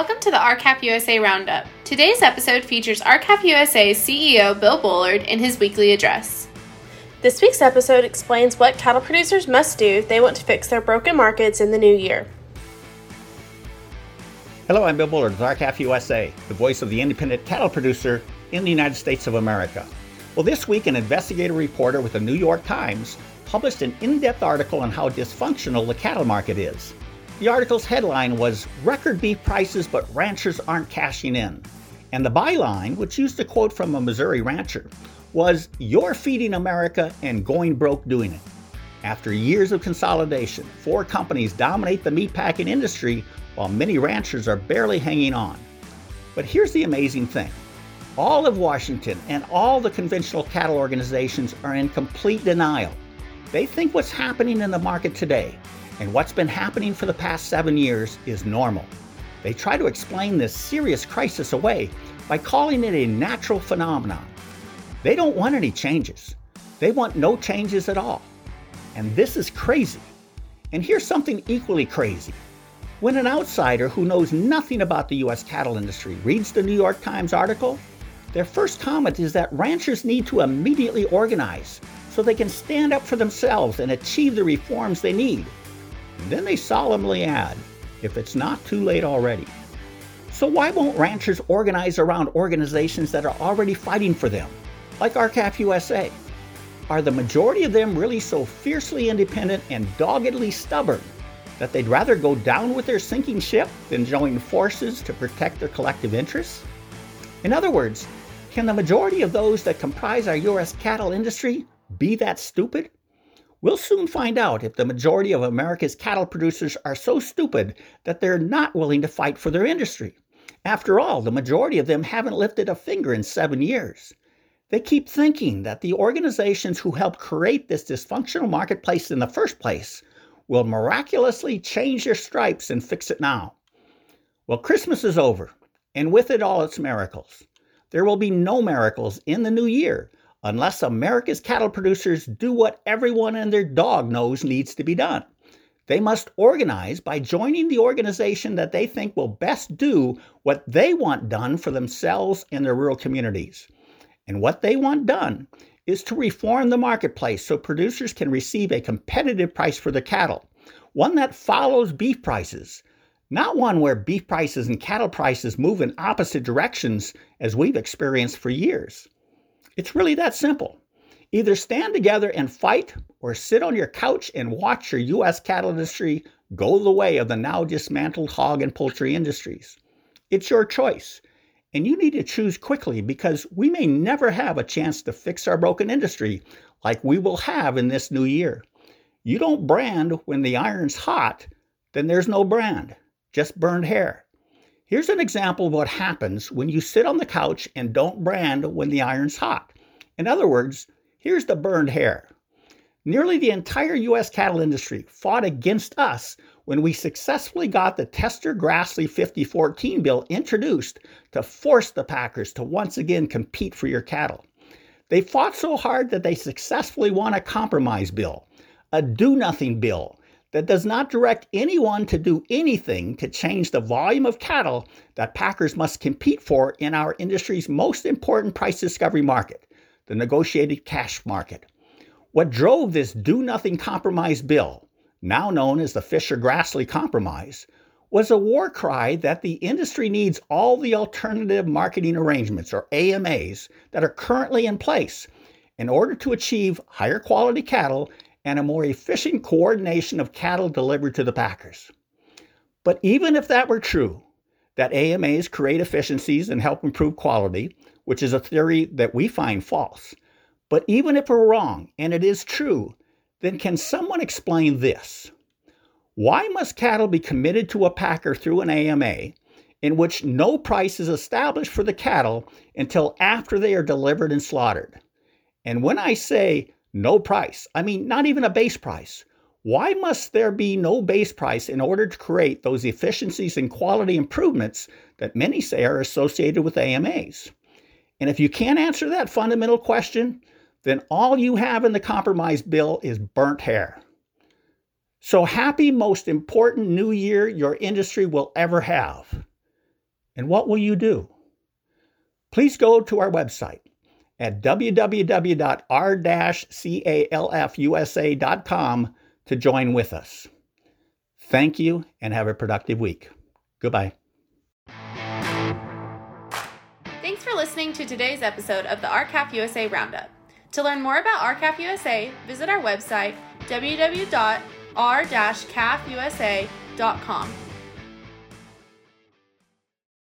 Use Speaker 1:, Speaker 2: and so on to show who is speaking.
Speaker 1: Welcome to the R-CALF USA Roundup. Today's episode features R-CALF USA's CEO Bill Bullard in his weekly address.
Speaker 2: This week's episode explains what cattle producers must do if they want to fix their broken markets in the new year.
Speaker 3: Hello, I'm Bill Bullard with R-CALF USA, the voice of the independent cattle producer in the United States of America. Well, this week, an investigative reporter with the New York Times published an in depth article on how dysfunctional the cattle market is. The article's headline was Record Beef Prices, but Ranchers Aren't Cashing In. And the byline, which used a quote from a Missouri rancher, was You're feeding America and going broke doing it. After years of consolidation, four companies dominate the meatpacking industry while many ranchers are barely hanging on. But here's the amazing thing all of Washington and all the conventional cattle organizations are in complete denial. They think what's happening in the market today and what's been happening for the past seven years is normal. They try to explain this serious crisis away by calling it a natural phenomenon. They don't want any changes. They want no changes at all. And this is crazy. And here's something equally crazy. When an outsider who knows nothing about the U.S. cattle industry reads the New York Times article, their first comment is that ranchers need to immediately organize so they can stand up for themselves and achieve the reforms they need. Then they solemnly add, if it's not too late already. So, why won't ranchers organize around organizations that are already fighting for them, like R-CALF USA? Are the majority of them really so fiercely independent and doggedly stubborn that they'd rather go down with their sinking ship than join forces to protect their collective interests? In other words, can the majority of those that comprise our U.S. cattle industry be that stupid? We'll soon find out if the majority of America's cattle producers are so stupid that they're not willing to fight for their industry. After all, the majority of them haven't lifted a finger in seven years. They keep thinking that the organizations who helped create this dysfunctional marketplace in the first place will miraculously change their stripes and fix it now. Well, Christmas is over, and with it all its miracles. There will be no miracles in the new year unless America's cattle producers do what everyone and their dog knows needs to be done. They must organize by joining the organization that they think will best do what they want done for themselves and their rural communities. And what they want done is to reform the marketplace so producers can receive a competitive price for their cattle, one that follows beef prices, not one where beef prices and cattle prices move in opposite directions as we've experienced for years. It's really that simple. Either stand together and fight, or sit on your couch and watch your U.S. cattle industry go the way of the now dismantled hog and poultry industries. It's your choice, and you need to choose quickly because we may never have a chance to fix our broken industry like we will have in this new year. You don't brand when the iron's hot, then there's no brand, just burned hair. Here's an example of what happens when you sit on the couch and don't brand when the iron's hot. In other words, here's the burned hair. Nearly the entire U.S. cattle industry fought against us when we successfully got the Tester Grassley 5014 bill introduced to force the packers to once again compete for your cattle. They fought so hard that they successfully won a compromise bill, a do nothing bill that does not direct anyone to do anything to change the volume of cattle that packers must compete for in our industry's most important price discovery market, the negotiated cash market. What drove this do nothing compromise bill, now known as the Fischer Grassley Compromise, was a war cry that the industry needs all the alternative marketing arrangements, or AMAs, that are currently in place in order to achieve higher quality cattle and a more efficient coordination of cattle delivered to the packers. But even if that were true, that AMAs create efficiencies and help improve quality, which is a theory that we find false. But even if we're wrong and it is true, then can someone explain this? Why must cattle be committed to a packer through an AMA in which no price is established for the cattle until after they are delivered and slaughtered? And when I say no price. I mean, not even a base price. Why must there be no base price in order to create those efficiencies and quality improvements that many say are associated with AMAs? And if you can't answer that fundamental question, then all you have in the compromise bill is burnt hair. So happy, most important new year your industry will ever have. And what will you do? Please go to our website at www.r-calfusa.com to join with us. Thank you and have a productive week. Goodbye.
Speaker 1: Thanks for listening to today's episode of the R-CALF USA Roundup. To learn more about R-CALF USA, visit our website www.r-calfusa.com